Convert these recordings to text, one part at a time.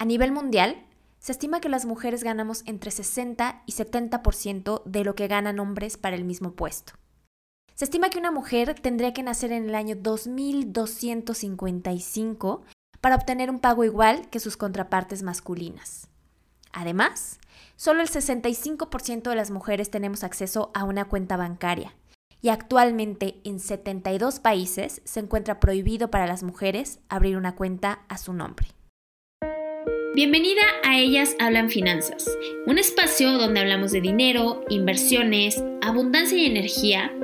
A nivel mundial, se estima que las mujeres ganamos entre 60 y 70% de lo que ganan hombres para el mismo puesto. Se estima que una mujer tendría que nacer en el año 2255 para obtener un pago igual que sus contrapartes masculinas. Además, solo el 65% de las mujeres tenemos acceso a una cuenta bancaria y actualmente en 72 países se encuentra prohibido para las mujeres abrir una cuenta a su nombre. Bienvenida a Ellas Hablan Finanzas, un espacio donde hablamos de dinero, inversiones, abundancia y energía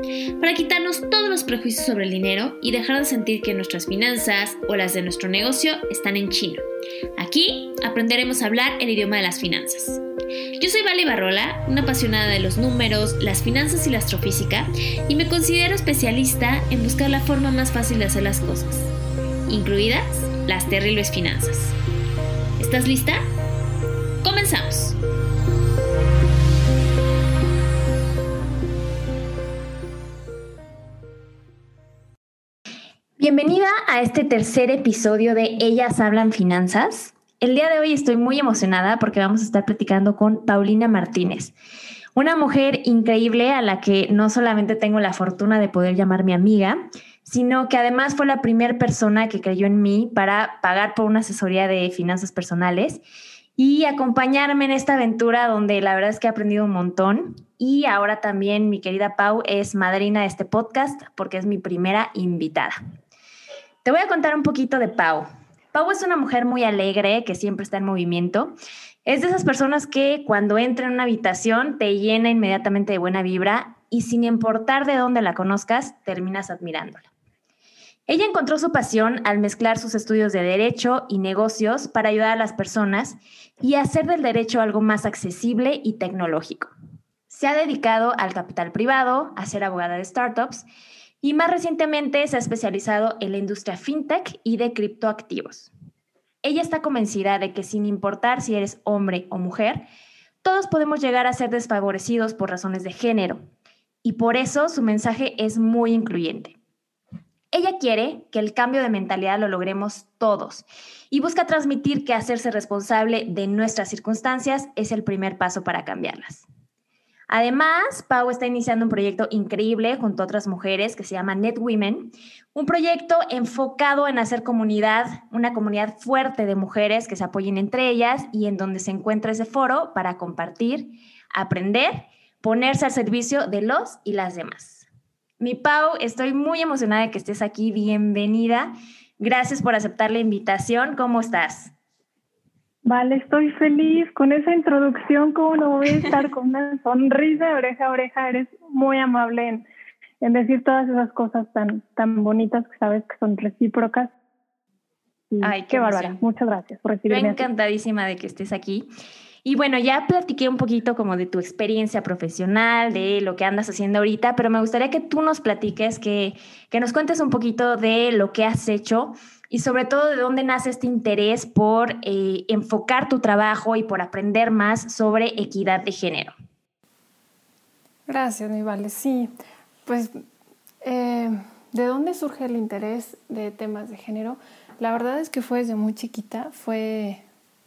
para quitarnos todos los prejuicios sobre el dinero y dejar de sentir que nuestras finanzas o las de nuestro negocio están en chino. Aquí aprenderemos a hablar el idioma de las finanzas. Yo soy Vale Barrola, una apasionada de los números, las finanzas y la astrofísica, y me considero especialista en buscar la forma más fácil de hacer las cosas, incluidas las terribles finanzas. ¿Estás lista? Comenzamos. Bienvenida a este tercer episodio de Ellas Hablan Finanzas. El día de hoy estoy muy emocionada porque vamos a estar platicando con Paulina Martínez, una mujer increíble a la que no solamente tengo la fortuna de poder llamar mi amiga, sino que además fue la primera persona que creyó en mí para pagar por una asesoría de finanzas personales y acompañarme en esta aventura donde la verdad es que he aprendido un montón. Y ahora también mi querida Pau es madrina de este podcast porque es mi primera invitada. Te voy a contar un poquito de Pau. Pau es una mujer muy alegre que siempre está en movimiento. Es de esas personas que cuando entra en una habitación te llena inmediatamente de buena vibra y sin importar de dónde la conozcas, terminas admirándola. Ella encontró su pasión al mezclar sus estudios de derecho y negocios para ayudar a las personas y hacer del derecho algo más accesible y tecnológico. Se ha dedicado al capital privado, a ser abogada de startups y más recientemente se ha especializado en la industria fintech y de criptoactivos. Ella está convencida de que sin importar si eres hombre o mujer, todos podemos llegar a ser desfavorecidos por razones de género y por eso su mensaje es muy incluyente. Ella quiere que el cambio de mentalidad lo logremos todos y busca transmitir que hacerse responsable de nuestras circunstancias es el primer paso para cambiarlas. Además, Pau está iniciando un proyecto increíble junto a otras mujeres que se llama Net Women, un proyecto enfocado en hacer comunidad, una comunidad fuerte de mujeres que se apoyen entre ellas y en donde se encuentra ese foro para compartir, aprender, ponerse al servicio de los y las demás. Mi Pau, estoy muy emocionada de que estés aquí. Bienvenida. Gracias por aceptar la invitación. ¿Cómo estás? Vale, estoy feliz con esa introducción. ¿Cómo no voy a estar con una sonrisa de oreja a oreja? Eres muy amable en, decir todas esas cosas tan, tan bonitas que sabes que son recíprocas. Ay, qué, bárbara. Muchas gracias por recibirme. Estoy encantadísima de que estés aquí. Y bueno, ya platiqué un poquito como de tu experiencia profesional, de lo que andas haciendo ahorita, pero me gustaría que tú nos platiques, que, que nos cuentes un poquito de lo que has hecho y sobre todo de dónde nace este interés por eh, enfocar tu trabajo y por aprender más sobre equidad de género. Gracias, mi vale. Sí, pues, eh, ¿de dónde surge el interés de temas de género? La verdad es que fue desde muy chiquita, fue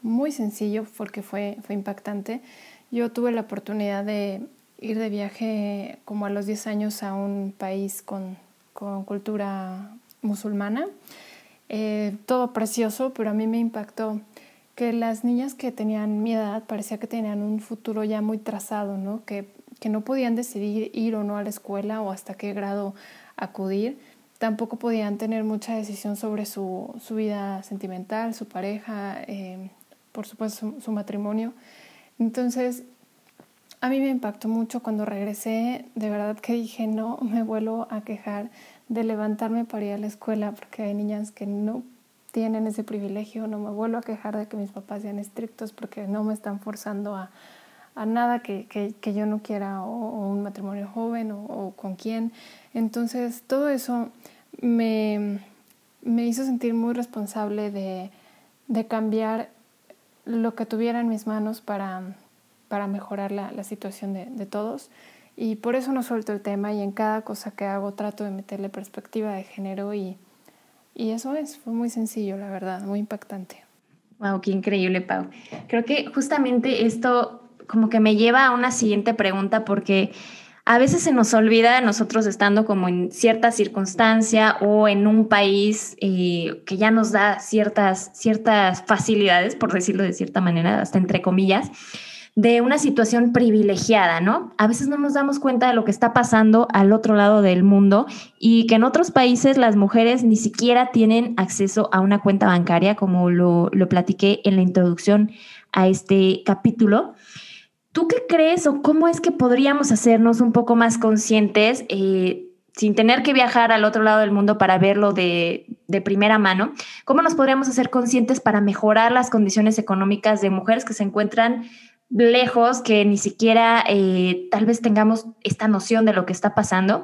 muy sencillo porque fue, fue impactante. Yo tuve la oportunidad de ir de viaje como a los 10 años a un país con, con cultura musulmana. Eh, todo precioso, pero a mí me impactó que las niñas que tenían mi edad parecía que tenían un futuro ya muy trazado, ¿no? Que, que no podían decidir ir o no a la escuela o hasta qué grado acudir. Tampoco podían tener mucha decisión sobre su, su vida sentimental, su pareja, eh, por supuesto, su, matrimonio. Entonces, a mí me impactó mucho cuando regresé, de verdad que dije, no me vuelvo a quejar de levantarme para ir a la escuela, porque hay niñas que no tienen ese privilegio, no me vuelvo a quejar de que mis papás sean estrictos porque no me están forzando a, a nada que, que, yo no quiera, o, un matrimonio joven, o, o, con quién. Entonces, todo eso me, me hizo sentir muy responsable de, de cambiar lo que tuviera en mis manos para, para mejorar la, la situación de, de, todos. Y por eso no suelto el tema y en cada cosa que hago trato de meterle perspectiva de género y, y eso es, fue muy sencillo, la verdad, muy impactante. Wow, qué increíble, Pau. Creo que justamente esto como que me lleva a una siguiente pregunta porque a veces se nos olvida nosotros estando como en cierta circunstancia o en un país eh, que ya nos da ciertas, ciertas facilidades, por decirlo de cierta manera, hasta entre comillas, de una situación privilegiada, ¿no? A veces no nos damos cuenta de lo que está pasando al otro lado del mundo y que en otros países las mujeres ni siquiera tienen acceso a una cuenta bancaria, como lo, lo platiqué en la introducción a este capítulo. ¿Tú qué crees o cómo es que podríamos hacernos un poco más conscientes eh, sin tener que viajar al otro lado del mundo para verlo de, primera mano? ¿Cómo nos podríamos hacer conscientes para mejorar las condiciones económicas de mujeres que se encuentran lejos, que ni siquiera eh, tal vez tengamos esta noción de lo que está pasando?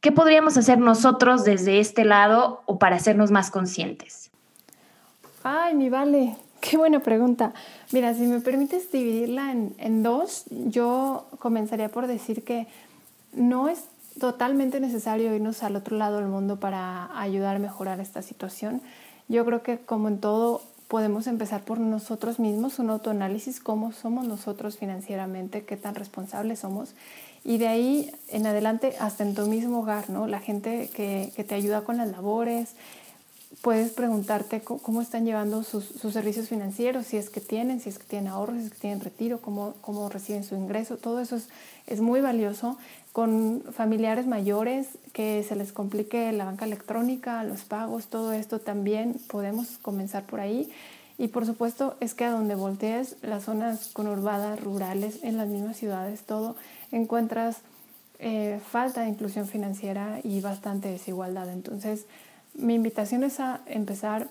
¿Qué podríamos hacer nosotros desde este lado o para hacernos más conscientes? Ay, mi vale, qué buena pregunta. Mira, si me permites dividirla en, dos, yo comenzaría por decir que no es totalmente necesario irnos al otro lado del mundo para ayudar a mejorar esta situación. Yo creo que como en todo podemos empezar por nosotros mismos, un autoanálisis, cómo somos nosotros financieramente, qué tan responsables somos. Y de ahí en adelante hasta en tu mismo hogar, ¿no? La gente que, que te ayuda con las labores, puedes preguntarte cómo están llevando sus, servicios financieros, si es que tienen, si es que tienen ahorros, si es que tienen retiro, cómo, cómo reciben su ingreso. Todo eso es, muy valioso. Con familiares mayores que se les complique la banca electrónica, los pagos, todo esto también podemos comenzar por ahí. Y por supuesto es que a donde voltees, las zonas conurbadas, rurales, en las mismas ciudades, todo, encuentras eh, falta de inclusión financiera y bastante desigualdad. Entonces, mi invitación es a empezar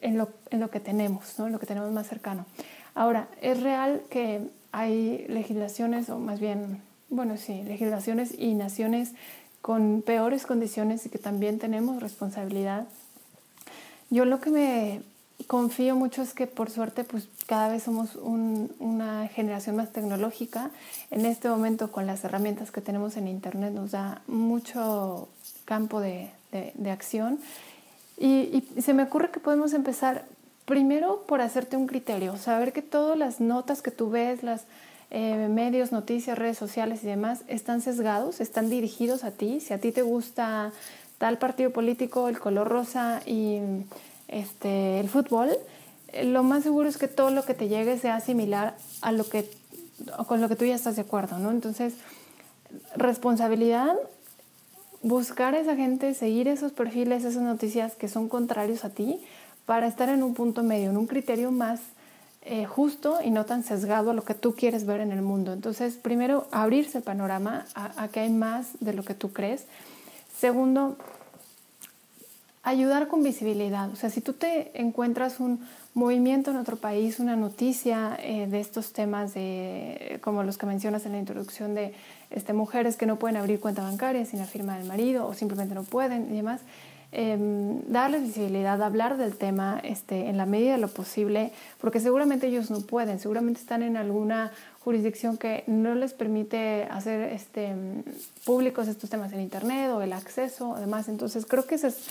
en lo, en lo que tenemos, ¿no? en lo que tenemos más cercano. Ahora, es real que hay legislaciones, o más bien, bueno, sí, legislaciones y naciones con peores condiciones y que también tenemos responsabilidad. Yo lo que me confío mucho es que por suerte pues cada vez somos una generación más tecnológica. En este momento con las herramientas que tenemos en Internet nos da mucho campo de, de, acción. Y, se me ocurre que podemos empezar primero por hacerte un criterio, saber que todas las notas que tú ves, las eh, medios, noticias, redes sociales y demás están sesgados, están dirigidos a ti. Si a ti te gusta tal partido político, el color rosa y este, el fútbol, eh, lo más seguro es que todo lo que te llegue sea similar a lo que con lo que tú ya estás de acuerdo, ¿no? Entonces, responsabilidad buscar a esa gente, seguir esos perfiles, esas noticias que son contrarios a ti, para estar en un punto medio, en un criterio más eh, justo y no tan sesgado a lo que tú quieres ver en el mundo. Entonces, primero, abrirse el panorama a, a que hay más de lo que tú crees. Segundo, ayudar con visibilidad. O sea, si tú te encuentras un movimiento en otro país, una noticia eh, de estos temas, de, como los que mencionas en la introducción, de este, mujeres que no pueden abrir cuenta bancaria sin la firma del marido o simplemente no pueden y demás, eh, darles visibilidad, hablar del tema este, en la medida de lo posible, porque seguramente ellos no pueden, seguramente están en alguna jurisdicción que no les permite hacer este, públicos estos temas en Internet o el acceso, además. Entonces, creo que esa es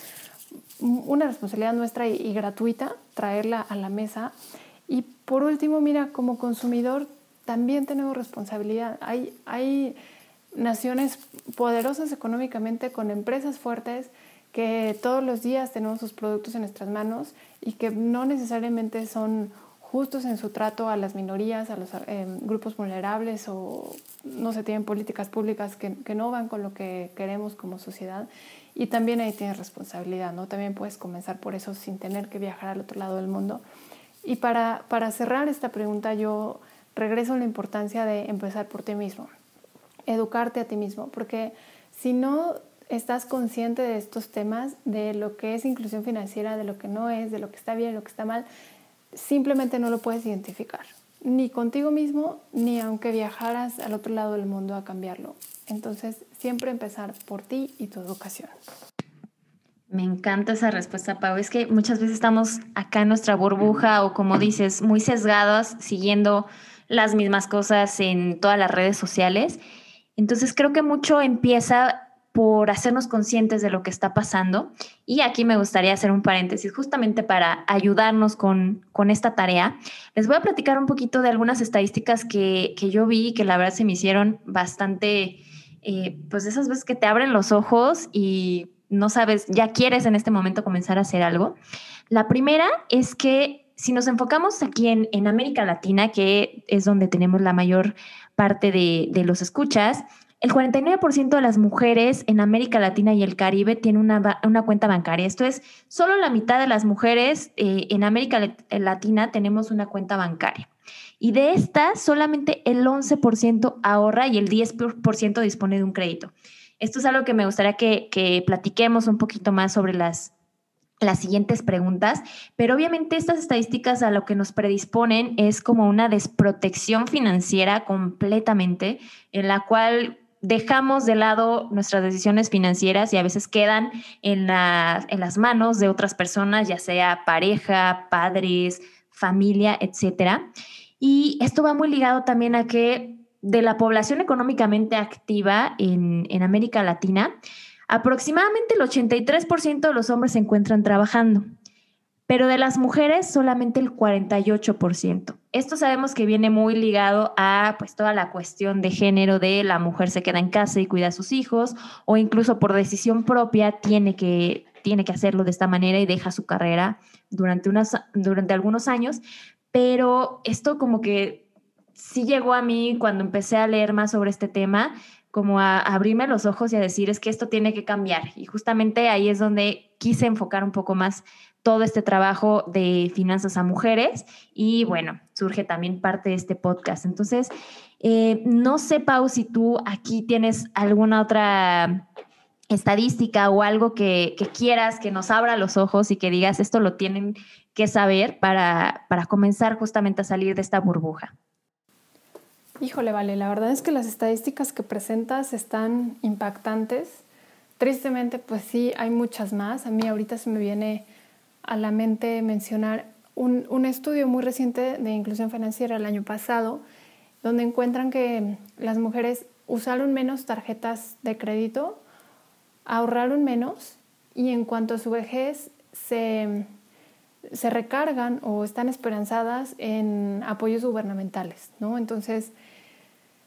una responsabilidad nuestra y, gratuita traerla a la mesa. Y por último, mira, como consumidor también tenemos responsabilidad. Hay, hay naciones poderosas económicamente con empresas fuertes que todos los días tenemos sus productos en nuestras manos y que no necesariamente son justos en su trato a las minorías, a los eh, grupos vulnerables o no se tienen políticas públicas que, que, no van con lo que queremos como sociedad. Y también ahí tienes responsabilidad, ¿no? También puedes comenzar por eso sin tener que viajar al otro lado del mundo. Y para, para cerrar esta pregunta, yo regreso a la importancia de empezar por ti mismo, educarte a ti mismo, porque si no estás consciente de estos temas, de lo que es inclusión financiera, de lo que no es, de lo que está bien, lo que está mal, simplemente no lo puedes identificar, ni contigo mismo, ni aunque viajaras al otro lado del mundo a cambiarlo. Entonces, siempre empezar por ti y tu educación. Me encanta esa respuesta, Pau. Es que muchas veces estamos acá en nuestra burbuja o como dices, muy sesgados, siguiendo las mismas cosas en todas las redes sociales. Entonces creo que mucho empieza por hacernos conscientes de lo que está pasando. Y aquí me gustaría hacer un paréntesis justamente para ayudarnos con, con esta tarea. Les voy a platicar un poquito de algunas estadísticas que, que yo vi que la verdad se me hicieron bastante, eh, pues esas veces que te abren los ojos y no sabes, ya quieres en este momento comenzar a hacer algo. La primera es que si nos enfocamos aquí en, América Latina, que es donde tenemos la mayor parte de, de los escuchas, el 49% de las mujeres en América Latina y el Caribe tienen una, cuenta bancaria. Esto es, solo la mitad de las mujeres eh, en América Latina tenemos una cuenta bancaria. Y de estas, solamente el 11% ahorra y el 10% dispone de un crédito. Esto es algo que me gustaría que, que platiquemos un poquito más sobre las, las siguientes preguntas, pero obviamente estas estadísticas a lo que nos predisponen es como una desprotección financiera completamente, en la cual dejamos de lado nuestras decisiones financieras y a veces quedan en, en las manos de otras personas, ya sea pareja, padres, familia, etcétera. Y esto va muy ligado también a que de la población económicamente activa en, en América Latina, aproximadamente el 83% de los hombres se encuentran trabajando pero de las mujeres solamente el 48%. Esto sabemos que viene muy ligado a pues toda la cuestión de género de la mujer se queda en casa y cuida a sus hijos o incluso por decisión propia tiene que tiene que hacerlo de esta manera y deja su carrera durante unas durante algunos años, pero esto como que sí llegó a mí cuando empecé a leer más sobre este tema, como a, abrirme los ojos y a decir es que esto tiene que cambiar. Y justamente ahí es donde quise enfocar un poco más todo este trabajo de finanzas a mujeres y bueno, surge también parte de este podcast. Entonces, eh, no sé, Pau, si tú aquí tienes alguna otra estadística o algo que, quieras que nos abra los ojos y que digas esto lo tienen que saber para, para comenzar justamente a salir de esta burbuja. Híjole, vale, la verdad es que las estadísticas que presentas están impactantes. Tristemente, pues sí, hay muchas más. A mí ahorita se me viene a la mente mencionar un, un, estudio muy reciente de inclusión financiera el año pasado, donde encuentran que las mujeres usaron menos tarjetas de crédito, ahorraron menos y en cuanto a su vejez se, se recargan o están esperanzadas en apoyos gubernamentales. ¿no? Entonces,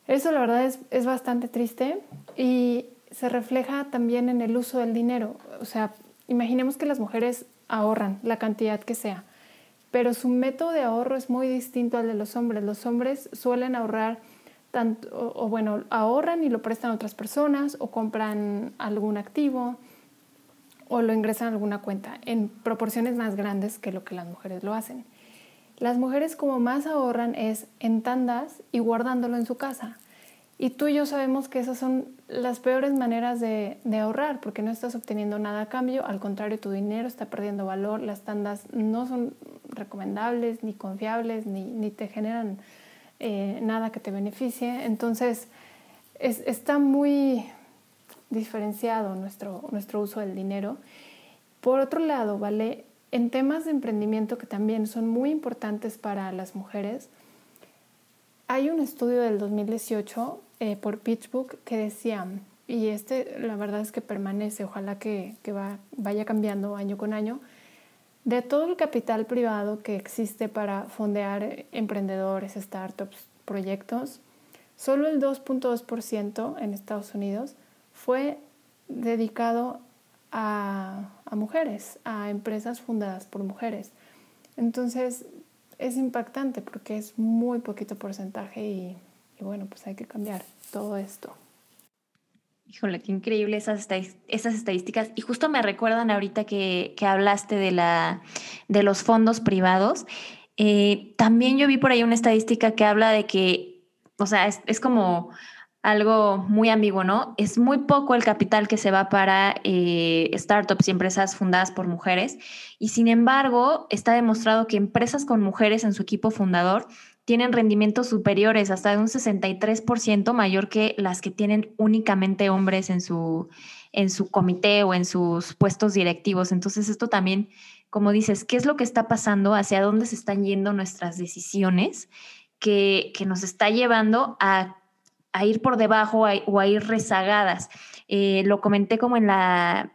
eso la verdad es, es bastante triste y se refleja también en el uso del dinero. O sea, imaginemos que las mujeres ahorran la cantidad que sea. Pero su método de ahorro es muy distinto al de los hombres. Los hombres suelen ahorrar o, bueno, ahorran y lo prestan a otras personas o compran algún activo o lo ingresan a alguna cuenta en proporciones más grandes que lo que las mujeres lo hacen. Las mujeres como más ahorran es en tandas y guardándolo en su casa. Y tú y yo sabemos que esas son las peores maneras de, ahorrar, porque no estás obteniendo nada a cambio, al contrario, tu dinero está perdiendo valor, las tandas no son recomendables, ni confiables, ni, te generan eh, nada que te beneficie. Entonces, está muy diferenciado nuestro, nuestro uso del dinero. Por otro lado, ¿vale? En temas de emprendimiento que también son muy importantes para las mujeres, hay un estudio del 2018 eh, por PitchBook que decía, y este la verdad es que permanece, ojalá que, vaya cambiando año con año, de todo el capital privado que existe para fondear emprendedores, startups, proyectos, solo el 2.2% en Estados Unidos fue dedicado a, mujeres, a empresas fundadas por mujeres. Entonces es impactante porque es muy poquito porcentaje y y bueno, pues hay que cambiar todo esto. Híjole, qué increíble esas, estadísticas. Y justo me recuerdan ahorita que, que hablaste de, la, de los fondos privados. Eh, también yo vi por ahí una estadística que habla de que, o sea, es, es como algo muy ambiguo, ¿no? Es muy poco el capital que se va para eh, startups y empresas fundadas por mujeres. Y sin embargo, está demostrado que empresas con mujeres en su equipo fundador tienen rendimientos superiores, hasta de un 63% mayor que las que tienen únicamente hombres en su, en su comité o en sus puestos directivos. Entonces, esto también, como dices, ¿qué es lo que está pasando? ¿Hacia dónde se están yendo nuestras decisiones? Que, que nos está llevando a, ir por debajo o a ir rezagadas. Eh, lo comenté como en la,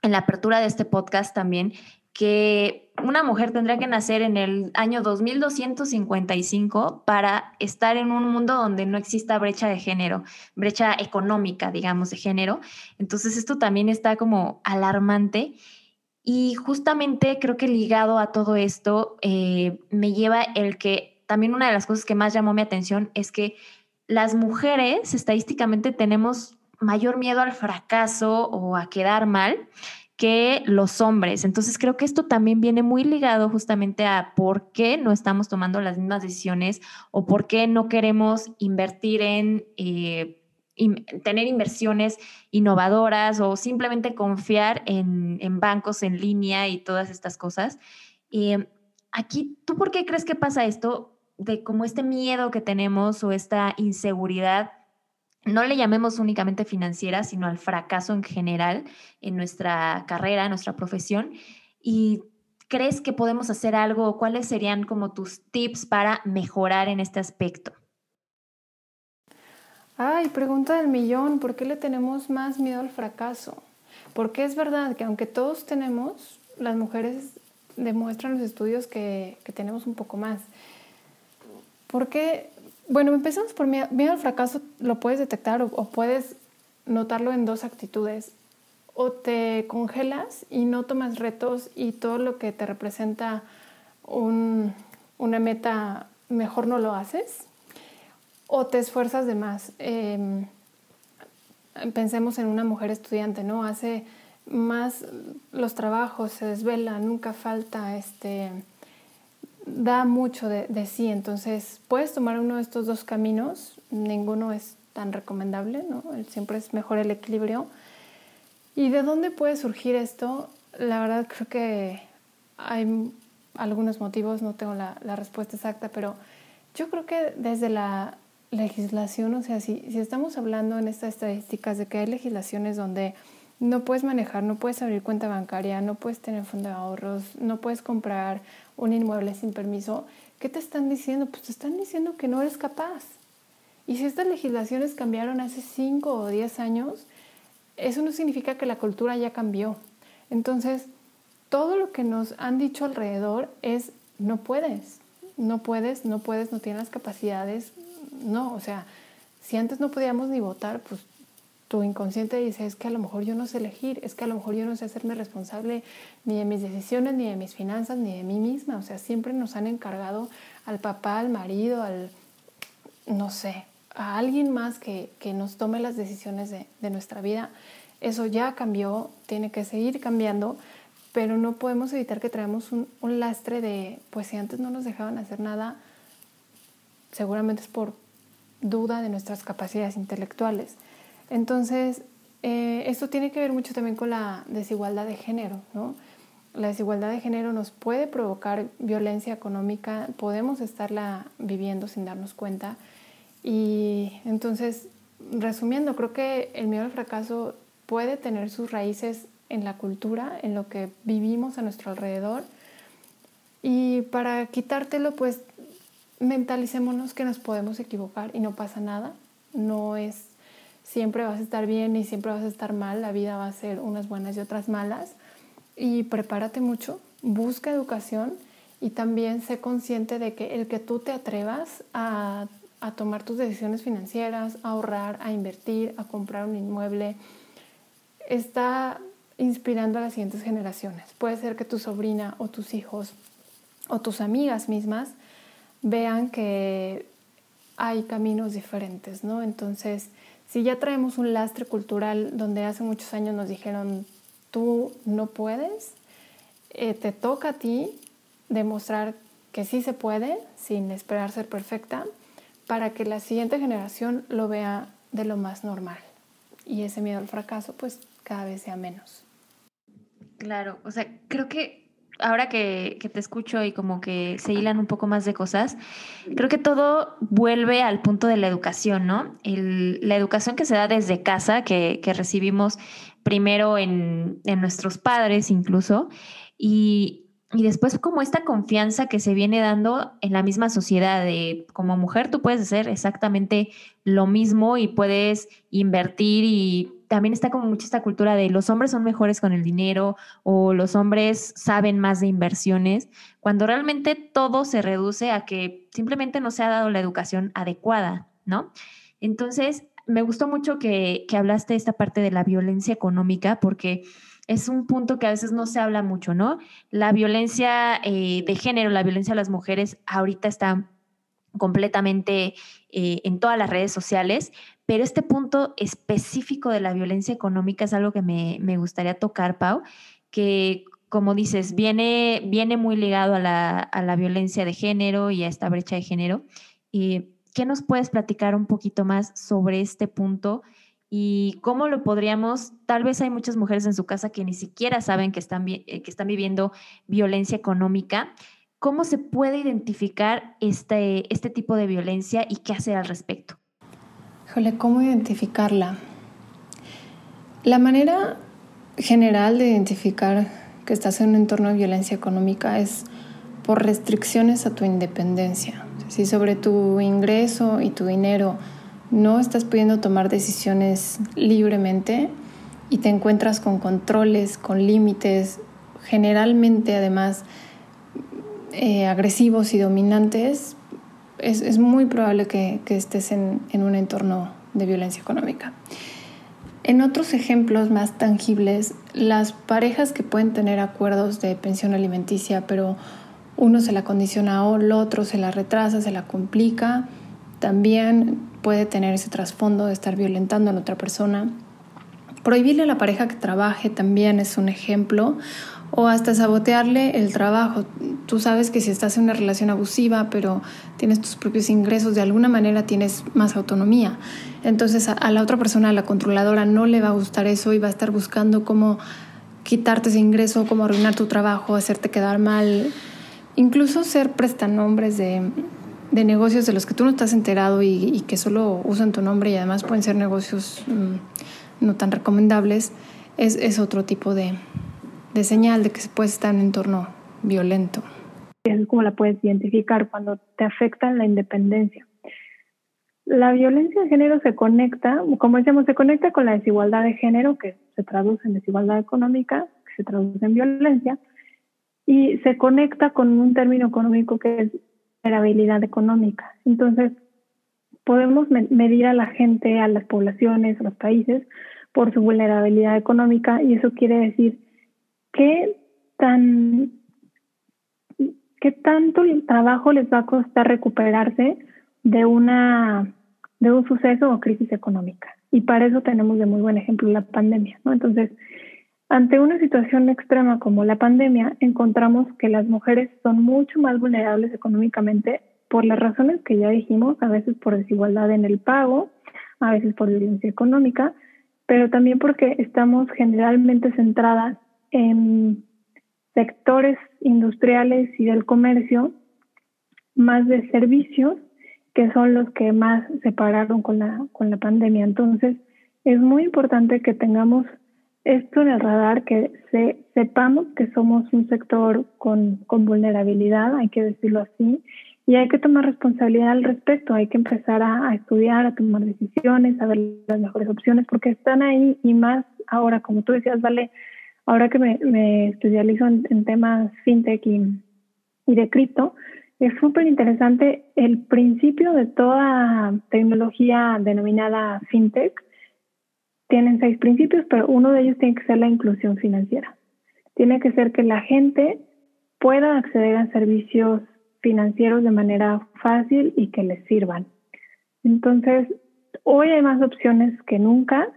en la apertura de este podcast también, que una mujer tendría que nacer en el año 2255 para estar en un mundo donde no exista brecha de género, brecha económica, digamos, de género. Entonces esto también está como alarmante. Y justamente creo que ligado a todo esto eh, me lleva el que también una de las cosas que más llamó mi atención es que las mujeres estadísticamente tenemos mayor miedo al fracaso o a quedar mal que los hombres. Entonces creo que esto también viene muy ligado justamente a por qué no estamos tomando las mismas decisiones o por qué no queremos invertir en eh, tener inversiones innovadoras o simplemente confiar en, bancos en línea y todas estas cosas. Eh, aquí, ¿tú por qué crees que pasa esto? De como este miedo que tenemos o esta inseguridad no le llamemos únicamente financiera, sino al fracaso en general en nuestra carrera, en nuestra profesión. ¿Y crees que podemos hacer algo? ¿Cuáles serían como tus tips para mejorar en este aspecto? Ay, pregunta del millón, ¿por qué le tenemos más miedo al fracaso? Porque es verdad que aunque todos tenemos, las mujeres demuestran los estudios que, que tenemos un poco más. ¿Por qué bueno, empezamos por miedo, al fracaso, lo puedes detectar o, puedes notarlo en dos actitudes. O te congelas y no tomas retos y todo lo que te representa una meta, mejor no lo haces. O te esfuerzas de más. Em, pensemos en una mujer estudiante, ¿no? Hace más los trabajos, se desvela, nunca falta, este, da mucho de, sí. Entonces, puedes tomar uno de estos dos caminos. Ninguno es tan recomendable, ¿no? Siempre es mejor el equilibrio. ¿Y de dónde puede surgir esto? La verdad creo que hay algunos motivos, no tengo la, respuesta exacta, pero yo creo que desde la legislación, o sea, si, si estamos hablando en estas estadísticas de que hay legislaciones donde no puedes manejar, no puedes abrir cuenta bancaria, no puedes tener fondo de ahorros, no puedes comprar un inmueble sin permiso, ¿qué te están diciendo? Pues te están diciendo que no eres capaz. Y si estas legislaciones cambiaron hace 5 o 10 años, eso no significa que la cultura ya cambió. Entonces, todo lo que nos han dicho alrededor es no puedes, no puedes, no puedes, no tienes las capacidades. No, o sea, si antes no podíamos ni votar, pues tu inconsciente dice, es que a lo mejor yo no sé elegir, es que a lo mejor yo no sé hacerme responsable ni de mis decisiones, ni de mis finanzas, ni de mí misma. O sea, siempre nos han encargado al papá, al marido, al, no sé, a alguien más que, nos tome las decisiones de, nuestra vida. Eso ya cambió, tiene que seguir cambiando, pero no podemos evitar que traemos un, un lastre de, pues si antes no nos dejaban hacer nada, seguramente es por duda de nuestras capacidades intelectuales. Entonces, eh, esto tiene que ver mucho también con la desigualdad de género, ¿no? La desigualdad de género nos puede provocar violencia económica, podemos estarla viviendo sin darnos cuenta. Y entonces, resumiendo, creo que el miedo al fracaso puede tener sus raíces en la cultura, en lo que vivimos a nuestro alrededor. Y para quitártelo, pues mentalicémonos que nos podemos equivocar y no pasa nada. No es siempre vas a estar bien y siempre vas a estar mal, la vida va a ser unas buenas y otras malas. Y prepárate mucho, busca educación y también sé consciente de que el que tú te atrevas a, tomar tus decisiones financieras, a ahorrar, a invertir, a comprar un inmueble, está inspirando a las siguientes generaciones. Puede ser que tu sobrina o tus hijos o tus amigas mismas vean que hay caminos diferentes, ¿no? Entonces, si ya traemos un lastre cultural donde hace muchos años nos dijeron, tú no puedes, eh, te toca a ti demostrar que sí se puede sin esperar ser perfecta para que la siguiente generación lo vea de lo más normal y ese miedo al fracaso pues cada vez sea menos. Claro, o sea, creo que ahora que, te escucho y como que se hilan un poco más de cosas, creo que todo vuelve al punto de la educación, ¿no? la educación que se da desde casa, que, recibimos primero en, nuestros padres incluso, y y después como esta confianza que se viene dando en la misma sociedad de como mujer tú puedes hacer exactamente lo mismo y puedes invertir y también está como mucha esta cultura de los hombres son mejores con el dinero o los hombres saben más de inversiones, cuando realmente todo se reduce a que simplemente no se ha dado la educación adecuada, ¿no? Entonces, me gustó mucho que, que hablaste de esta parte de la violencia económica porque es un punto que a veces no se habla mucho, ¿no? La violencia eh, de género, la violencia a las mujeres ahorita está completamente eh, en todas las redes sociales, pero este punto específico de la violencia económica es algo que me, gustaría tocar, Pau, que como dices, viene, viene muy ligado a la, violencia de género y a esta brecha de género. Eh, ¿Qué nos puedes platicar un poquito más sobre este punto y cómo lo podríamos, tal vez hay muchas mujeres en su casa que ni siquiera saben que están, eh, que están viviendo violencia económica. ¿Cómo se puede identificar este, este tipo de violencia y qué hacer al respecto? Híjole, ¿cómo identificarla? La manera general de identificar que estás en un entorno de violencia económica es por restricciones a tu independencia. Si sobre tu ingreso y tu dinero no estás pudiendo tomar decisiones libremente y te encuentras con controles, con límites, generalmente además eh, agresivos y dominantes, es, muy probable que, estés en, en, un entorno de violencia económica. En otros ejemplos más tangibles, las parejas que pueden tener acuerdos de pensión alimenticia, pero uno se la condiciona o el otro se la retrasa, se la complica, también puede tener ese trasfondo de estar violentando a la otra persona. Prohibirle a la pareja que trabaje también es un ejemplo o hasta sabotearle el trabajo. Tú sabes que si estás en una relación abusiva, pero tienes tus propios ingresos, de alguna manera tienes más autonomía. Entonces a, la otra persona, a la controladora, no le va a gustar eso y va a estar buscando cómo quitarte ese ingreso, cómo arruinar tu trabajo, hacerte quedar mal. Incluso ser prestanombres de, de negocios de los que tú no estás enterado y, que solo usan tu nombre y además pueden ser negocios mm, no tan recomendables, es, es otro tipo de, de, señal de que se puede estar en un entorno violento. Es como la puedes identificar cuando te afecta la independencia. La violencia de género se conecta, como decíamos, se conecta con la desigualdad de género, que se traduce en desigualdad económica, que se traduce en violencia, y se conecta con un término económico que es vulnerabilidad económica. Entonces, podemos medir a la gente, a las poblaciones, a los países por su vulnerabilidad económica y eso quiere decir qué tan qué tanto trabajo les va a costar recuperarse de una de un suceso o crisis económica. Y para eso tenemos de muy buen ejemplo la pandemia, ¿no? Entonces, ante una situación extrema como la pandemia, encontramos que las mujeres son mucho más vulnerables económicamente por las razones que ya dijimos, a veces por desigualdad en el pago, a veces por violencia económica, pero también porque estamos generalmente centradas en sectores industriales y del comercio más de servicios, que son los que más se pararon con la, con la pandemia. Entonces, es muy importante que tengamos esto en el radar, que se, sepamos que somos un sector con, con vulnerabilidad, hay que decirlo así, y hay que tomar responsabilidad al respecto, hay que empezar a, estudiar, a tomar decisiones, a ver las mejores opciones, porque están ahí y más ahora, como tú decías, vale, ahora que me, me especializo en, temas fintech y, y de cripto, es súper interesante el principio de toda tecnología denominada fintech, tienen seis principios, pero uno de ellos tiene que ser la inclusión financiera. Tiene que ser que la gente pueda acceder a servicios financieros de manera fácil y que les sirvan. Entonces, hoy hay más opciones que nunca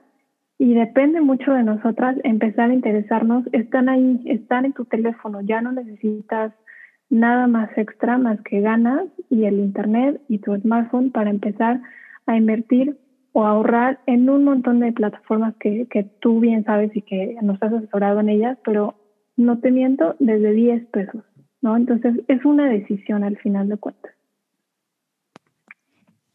y depende mucho de nosotras empezar a interesarnos. Están ahí, están en tu teléfono, ya no necesitas nada más extra más que ganas y el internet y tu smartphone para empezar a invertir o ahorrar en un montón de plataformas que, que tú bien sabes y que nos has asesorado en ellas, pero no te miento, desde 10 pesos, ¿no? Entonces es una decisión al final de cuentas.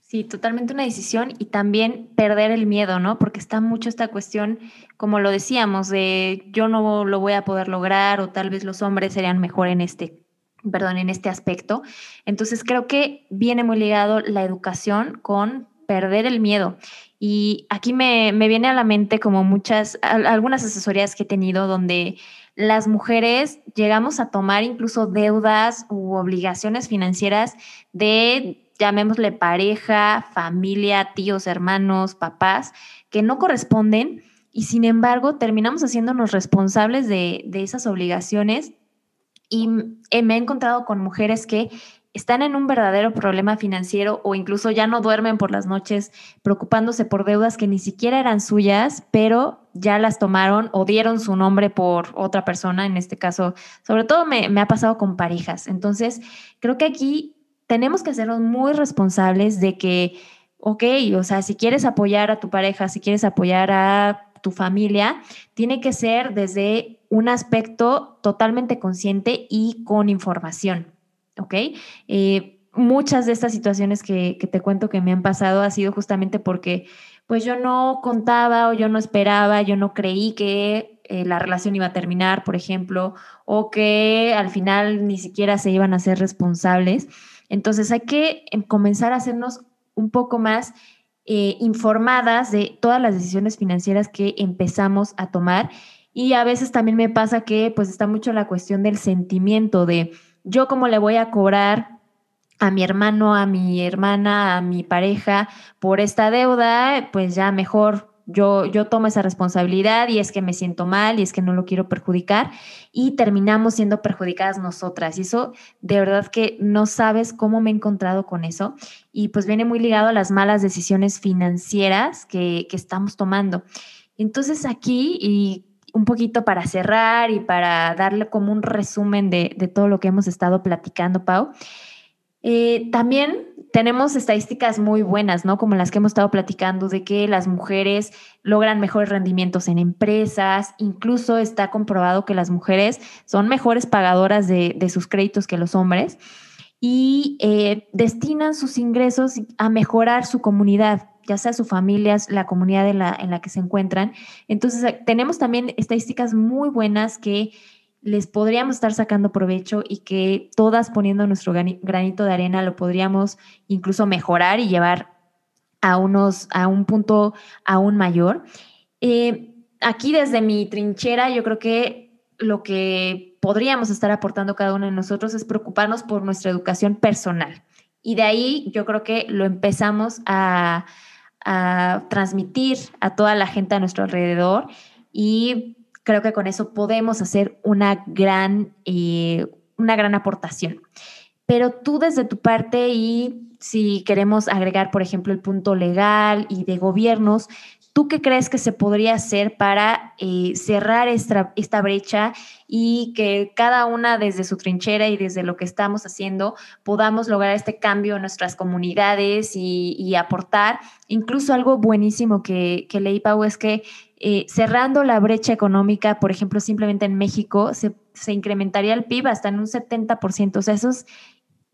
Sí, totalmente una decisión y también perder el miedo, ¿no? Porque está mucho esta cuestión, como lo decíamos, de yo no lo voy a poder lograr o tal vez los hombres serían mejor en este, perdón, en este aspecto. Entonces creo que viene muy ligado la educación con perder el miedo. Y aquí me, me viene a la mente como muchas, algunas asesorías que he tenido donde las mujeres llegamos a tomar incluso deudas u obligaciones financieras de llamémosle pareja, familia, tíos, hermanos, papás, que no corresponden y sin embargo terminamos haciéndonos responsables de, esas obligaciones y me he encontrado con mujeres que están en un verdadero problema financiero o incluso ya no duermen por las noches preocupándose por deudas que ni siquiera eran suyas, pero ya las tomaron o dieron su nombre por otra persona, en este caso, sobre todo me, ha pasado con parejas. Entonces, creo que aquí tenemos que sernos muy responsables de que, ok, o sea, si quieres apoyar a tu pareja, si quieres apoyar a tu familia, tiene que ser desde un aspecto totalmente consciente y con información, ¿ok? Eh, muchas de estas situaciones que, te cuento que me han pasado ha sido justamente porque pues yo no contaba o yo no esperaba, yo no creí que eh, la relación iba a terminar, por ejemplo, o que al final ni siquiera se iban a ser responsables. Entonces hay que em, comenzar a hacernos un poco más eh, informadas de todas las decisiones financieras que empezamos a tomar. Y a veces también me pasa que pues está mucho la cuestión del sentimiento de yo cómo le voy a cobrar a mi hermano, a mi hermana, a mi pareja por esta deuda, pues ya mejor yo, yo tomo esa responsabilidad y es que me siento mal y es que no lo quiero perjudicar y terminamos siendo perjudicadas nosotras. Y eso de verdad que no sabes cómo me he encontrado con eso. Y pues viene muy ligado a las malas decisiones financieras que, estamos tomando. Entonces aquí, y un poquito para cerrar y para darle como un resumen de, todo lo que hemos estado platicando, Pau, eh, también tenemos estadísticas muy buenas, ¿no? Como las que hemos estado platicando, de que las mujeres logran mejores rendimientos en empresas, incluso está comprobado que las mujeres son mejores pagadoras de, sus créditos que los hombres y eh, destinan sus ingresos a mejorar su comunidad, ya sea su familia, la comunidad en la, en la que se encuentran. Entonces, tenemos también estadísticas muy buenas que les podríamos estar sacando provecho y que todas poniendo nuestro granito de arena lo podríamos incluso mejorar y llevar a, unos, a un punto aún mayor. Eh, aquí desde mi trinchera yo creo que lo que podríamos estar aportando cada uno de nosotros es preocuparnos por nuestra educación personal. Y de ahí yo creo que lo empezamos a, a transmitir a toda la gente a nuestro alrededor y creo que con eso podemos hacer una gran, eh, una gran aportación. Pero tú desde tu parte y si queremos agregar, por ejemplo, el punto legal y de gobiernos, ¿tú qué crees que se podría hacer para eh, cerrar esta, brecha y que cada una desde su trinchera y desde lo que estamos haciendo podamos lograr este cambio en nuestras comunidades y, aportar? Incluso algo buenísimo que, leí, Pau, es que eh, cerrando la brecha económica, por ejemplo, simplemente en México, se, incrementaría el PIB hasta en un 70%. O sea, eso es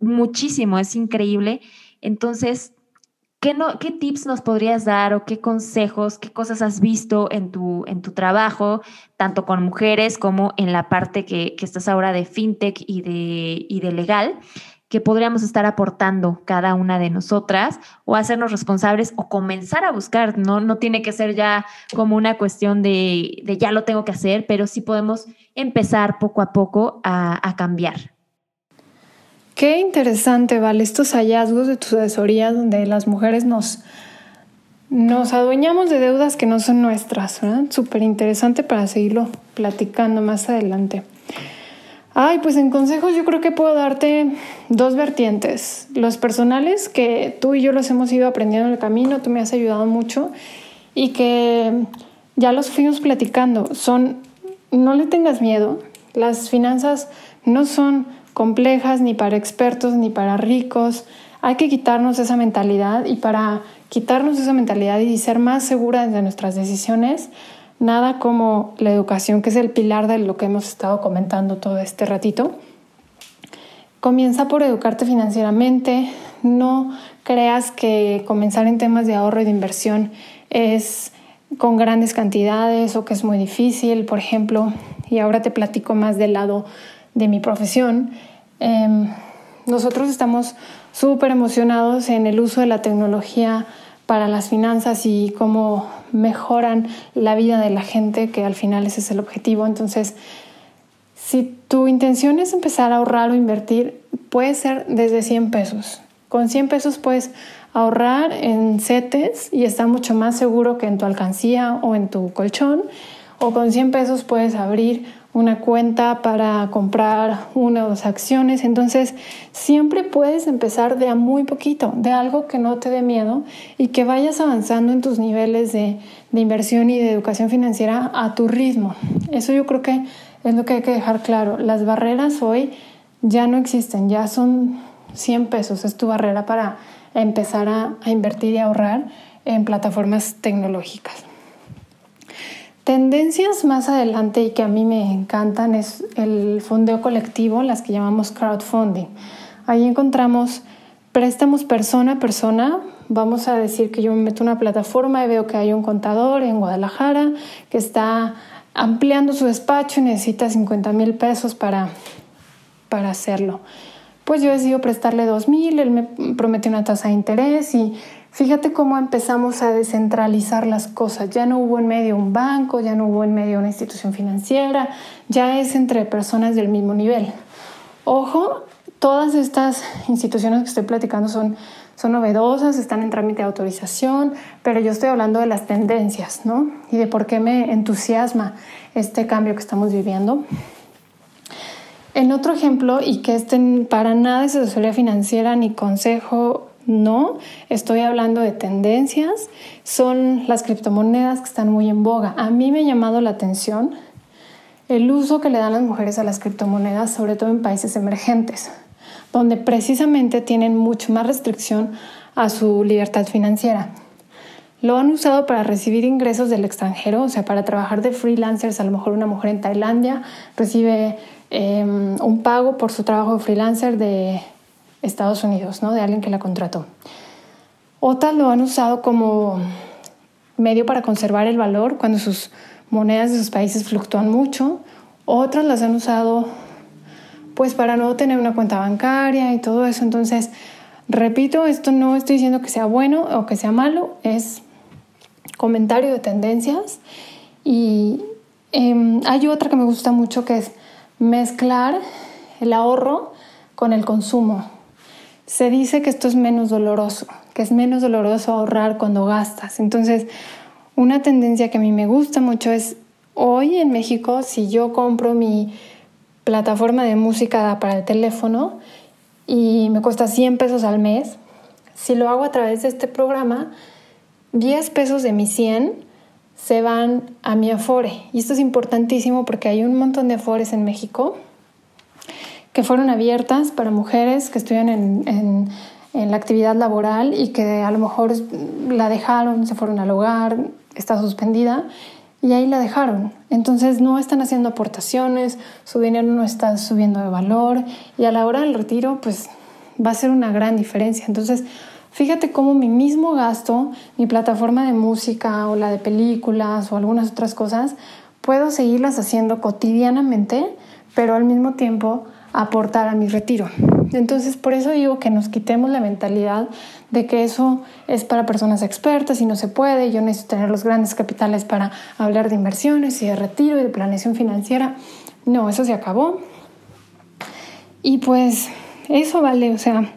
muchísimo, es increíble. Entonces, ¿qué, no, ¿qué tips nos podrías dar o qué consejos, qué cosas has visto en tu, en tu trabajo, tanto con mujeres como en la parte que, estás ahora de fintech y de, y de legal? que podríamos estar aportando cada una de nosotras o hacernos responsables o comenzar a buscar, no, no tiene que ser ya como una cuestión de, ya lo tengo que hacer, pero sí podemos empezar poco a poco a, cambiar. Qué interesante, Vale, estos hallazgos de tu asesoría donde las mujeres nos, nos adueñamos de deudas que no son nuestras, ¿verdad? Súper interesante para seguirlo platicando más adelante. Ay, pues en consejos yo creo que puedo darte dos vertientes. Los personales, que tú y yo los hemos ido aprendiendo en el camino, tú me has ayudado mucho y que ya los fuimos platicando. Son, no le tengas miedo, las finanzas no son complejas ni para expertos ni para ricos. Hay que quitarnos esa mentalidad y para quitarnos esa mentalidad y ser más seguras de nuestras decisiones, nada como la educación, que es el pilar de lo que hemos estado comentando todo este ratito. Comienza por educarte financieramente, no creas que comenzar en temas de ahorro y de inversión es con grandes cantidades o que es muy difícil, por ejemplo, y ahora te platico más del lado de mi profesión. Em, nosotros estamos súper emocionados en el uso de la tecnología para las finanzas y cómo mejoran la vida de la gente, que al final ese es el objetivo. Entonces, si tu intención es empezar a ahorrar o invertir, puede ser desde 100 pesos. Con 100 pesos puedes ahorrar en CETES y está mucho más seguro que en tu alcancía o en tu colchón. O con 100 pesos puedes abrir una cuenta para comprar una o dos acciones. Entonces, siempre puedes empezar de a muy poquito, de algo que no te dé miedo y que vayas avanzando en tus niveles de, de inversión y de educación financiera a tu ritmo. Eso yo creo que es lo que hay que dejar claro. Las barreras hoy ya no existen, ya son 100 pesos, es tu barrera para empezar a, a invertir y ahorrar en plataformas tecnológicas. Tendencias más adelante y que a mí me encantan es el fondeo colectivo, las que llamamos crowdfunding. Ahí encontramos préstamos persona a persona. Vamos a decir que yo me meto una plataforma y veo que hay un contador en Guadalajara que está ampliando su despacho y necesita 50 mil pesos para, para hacerlo. Pues yo decido prestarle 2 mil, él me prometió una tasa de interés y Fíjate cómo empezamos a descentralizar las cosas. Ya no hubo en medio un banco, ya no hubo en medio una institución financiera, ya es entre personas del mismo nivel. Ojo, todas estas instituciones que estoy platicando son, son novedosas, están en trámite de autorización, pero yo estoy hablando de las tendencias, ¿no? Y de por qué me entusiasma este cambio que estamos viviendo. En otro ejemplo, y que este para nada es asesoría financiera ni consejo no, estoy hablando de tendencias, son las criptomonedas que están muy en boga. A mí me ha llamado la atención el uso que le dan las mujeres a las criptomonedas, sobre todo en países emergentes, donde precisamente tienen mucho más restricción a su libertad financiera. Lo han usado para recibir ingresos del extranjero, o sea, para trabajar de freelancers. A lo mejor una mujer en Tailandia recibe em, un pago por su trabajo freelancer de Estados Unidos, ¿no? de alguien que la contrató. Otras lo han usado como medio para conservar el valor cuando sus monedas de sus países fluctúan mucho. Otras las han usado pues para no tener una cuenta bancaria y todo eso. Entonces, repito, esto no estoy diciendo que sea bueno o que sea malo, es comentario de tendencias. Y em, hay otra que me gusta mucho que es mezclar el ahorro con el consumo. Se dice que esto es menos doloroso, que es menos doloroso ahorrar cuando gastas. Entonces, una tendencia que a mí me gusta mucho es hoy en México, si yo compro mi plataforma de música para el teléfono y me cuesta 100 pesos al mes, si lo hago a través de este programa, 10 pesos de mis 100 se van a mi Afore. Y esto es importantísimo porque hay un montón de Afores en México que fueron abiertas para mujeres que estudian en, en, la actividad laboral y que a lo mejor la dejaron, se fueron al hogar, está suspendida y ahí la dejaron. Entonces no están haciendo aportaciones, su dinero no está subiendo de valor y a la hora del retiro pues va a ser una gran diferencia. Entonces fíjate cómo mi mismo gasto, mi plataforma de música o la de películas o algunas otras cosas, puedo seguirlas haciendo cotidianamente, pero al mismo tiempo aportar a mi retiro. Entonces, por eso digo que nos quitemos la mentalidad de que eso es para personas expertas y no se puede, yo necesito tener los grandes capitales para hablar de inversiones y de retiro y de planeación financiera. No, eso se acabó. Y pues eso vale, o sea,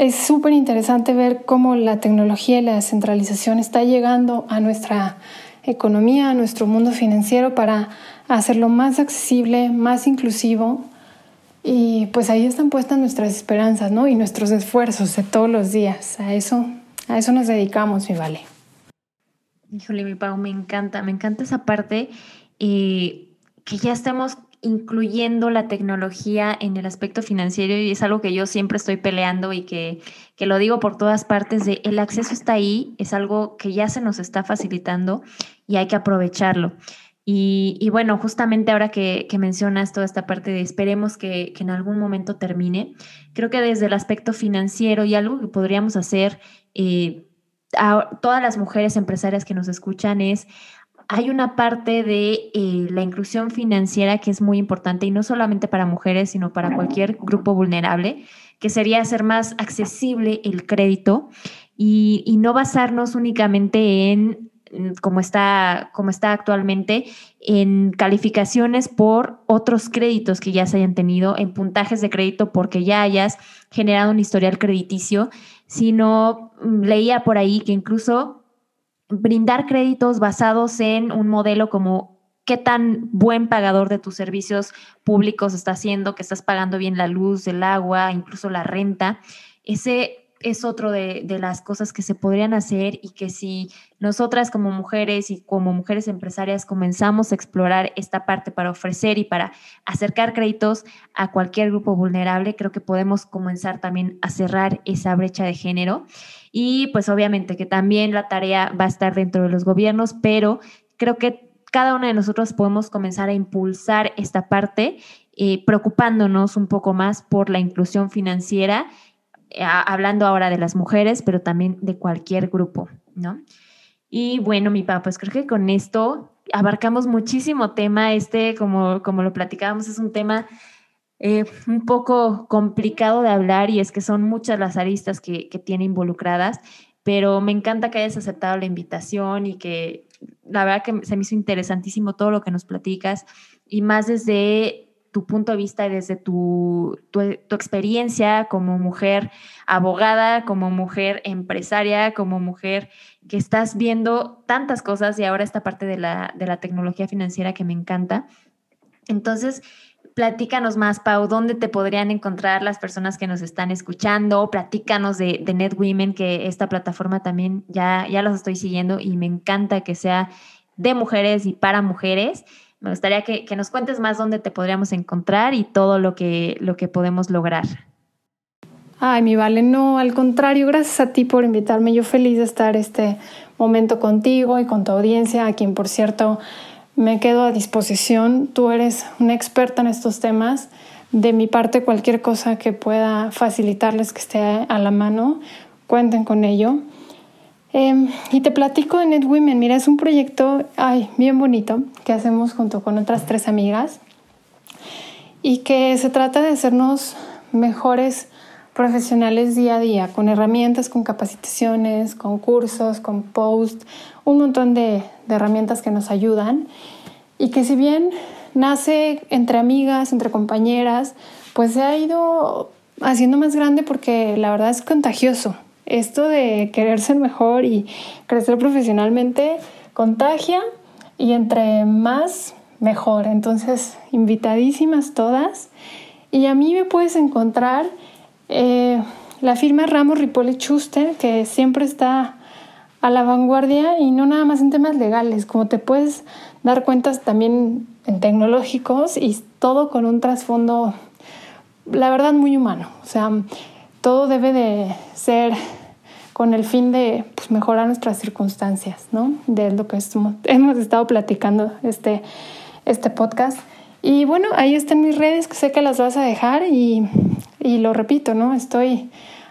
es súper interesante ver cómo la tecnología y la descentralización está llegando a nuestra economía, a nuestro mundo financiero para hacerlo más accesible, más inclusivo. Y pues ahí están puestas nuestras esperanzas, ¿no? Y nuestros esfuerzos de todos los días. A eso, a eso nos dedicamos, mi vale. Híjole, mi Pau, me encanta, me encanta esa parte y que ya estamos incluyendo la tecnología en el aspecto financiero y es algo que yo siempre estoy peleando y que, que, lo digo por todas partes de el acceso está ahí, es algo que ya se nos está facilitando y hay que aprovecharlo. Y, bueno, justamente ahora que, mencionas toda esta parte de esperemos que, en algún momento termine, creo que desde el aspecto financiero y algo que podríamos hacer eh, a todas las mujeres empresarias que nos escuchan es hay una parte de eh, la inclusión financiera que es muy importante y no solamente para mujeres, sino para cualquier grupo vulnerable, que sería hacer más accesible el crédito y, no basarnos únicamente en como está, como está actualmente, en calificaciones por otros créditos que ya se hayan tenido, en puntajes de crédito porque ya hayas generado un historial crediticio, sino mm, leía por ahí que incluso brindar créditos basados en un modelo como qué tan buen pagador de tus servicios públicos está haciendo, que estás pagando bien la luz, el agua, incluso la renta. Ese es otro de, las cosas que se podrían hacer y que si nosotras como mujeres y como mujeres empresarias comenzamos a explorar esta parte para ofrecer y para acercar créditos a cualquier grupo vulnerable, creo que podemos comenzar también a cerrar esa brecha de género. Y pues obviamente que también la tarea va a estar dentro de los gobiernos, pero creo que cada una de nosotros podemos comenzar a impulsar esta parte, eh, preocupándonos un poco más por la inclusión financiera, eh, hablando ahora de las mujeres, pero también de cualquier grupo, ¿no? Y bueno, mi papá, pues creo que con esto abarcamos muchísimo tema. Este, como, como lo platicábamos, es un tema eh, un poco complicado de hablar y es que son muchas las aristas que, que tiene involucradas, pero me encanta que hayas aceptado la invitación y que la verdad que se me hizo interesantísimo todo lo que nos platicas y más desde tu punto de vista y desde tu, tu, experiencia como mujer abogada, como mujer empresaria, como mujer que estás viendo tantas cosas y ahora esta parte de la, de la tecnología financiera que me encanta. Entonces, Platícanos más, Pau, ¿dónde te podrían encontrar las personas que nos están escuchando? Platícanos de, de Net Women, que esta plataforma también ya, ya las estoy siguiendo y me encanta que sea de mujeres y para mujeres. Me gustaría que, que nos cuentes más dónde te podríamos encontrar y todo lo que, lo que podemos lograr. Ay, mi Vale, no, al contrario, gracias a ti por invitarme. Yo feliz de estar este momento contigo y con tu audiencia, a quien por cierto me quedo a disposición. Tú eres una experta en estos temas. De mi parte, cualquier cosa que pueda facilitarles que esté a la mano, cuenten con ello. Em, y te platico de Net Women. Mira, es un proyecto ay, bien bonito que hacemos junto con otras tres amigas y que se trata de hacernos mejores profesionales día a día, con herramientas, con capacitaciones, con cursos, con posts, un montón de, herramientas que nos ayudan y que si bien nace entre amigas, entre compañeras, pues se ha ido haciendo más grande porque la verdad es contagioso. Esto de querer ser mejor y crecer profesionalmente contagia y entre más mejor. Entonces, invitadísimas todas. Y a mí me puedes encontrar eh, la firma Ramos Ripoli Schuster, que siempre está a la vanguardia y no nada más en temas legales, como te puedes dar cuentas también en tecnológicos y todo con un trasfondo, la verdad, muy humano. O sea, todo debe de ser con el fin de pues, mejorar nuestras circunstancias, ¿no? De lo que hemos estado platicando este, este podcast. Y bueno, ahí están mis redes, que sé que las vas a dejar y y lo repito, ¿no? Estoy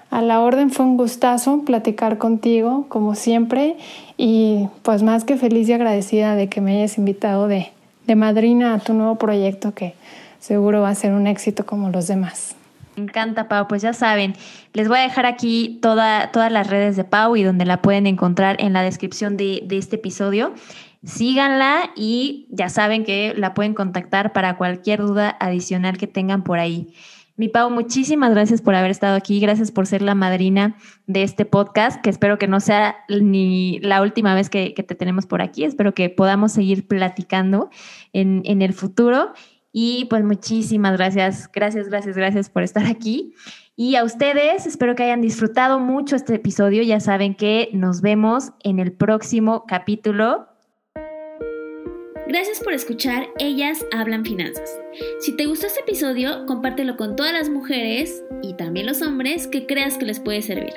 a la orden, fue un gustazo platicar contigo, como siempre, y pues más que feliz y agradecida de que me hayas invitado de, de madrina a tu nuevo proyecto que seguro va a ser un éxito como los demás. Me encanta, Pau. Pues ya saben, les voy a dejar aquí toda, todas las redes de Pau y donde la pueden encontrar en la descripción de, de este episodio. Síganla y ya saben que la pueden contactar para cualquier duda adicional que tengan por ahí. Mi Pau, muchísimas gracias por haber estado aquí, gracias por ser la madrina de este podcast, que espero que no sea ni la última vez que, te tenemos por aquí, espero que podamos seguir platicando en, en el futuro. Y pues muchísimas gracias, gracias, gracias, gracias por estar aquí. Y a ustedes, espero que hayan disfrutado mucho este episodio. Ya saben que nos vemos en el próximo capítulo Gracias por escuchar Ellas Hablan Finanzas. Si te gustó este episodio, compártelo con todas las mujeres y también los hombres que creas que les puede servir.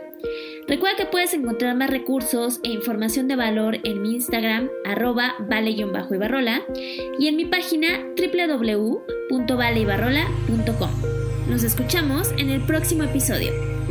Recuerda que puedes encontrar más recursos e información de valor en mi Instagram, arroba vale-ibarrola, y en mi página www.valeibarrola.com. Nos escuchamos en el próximo episodio.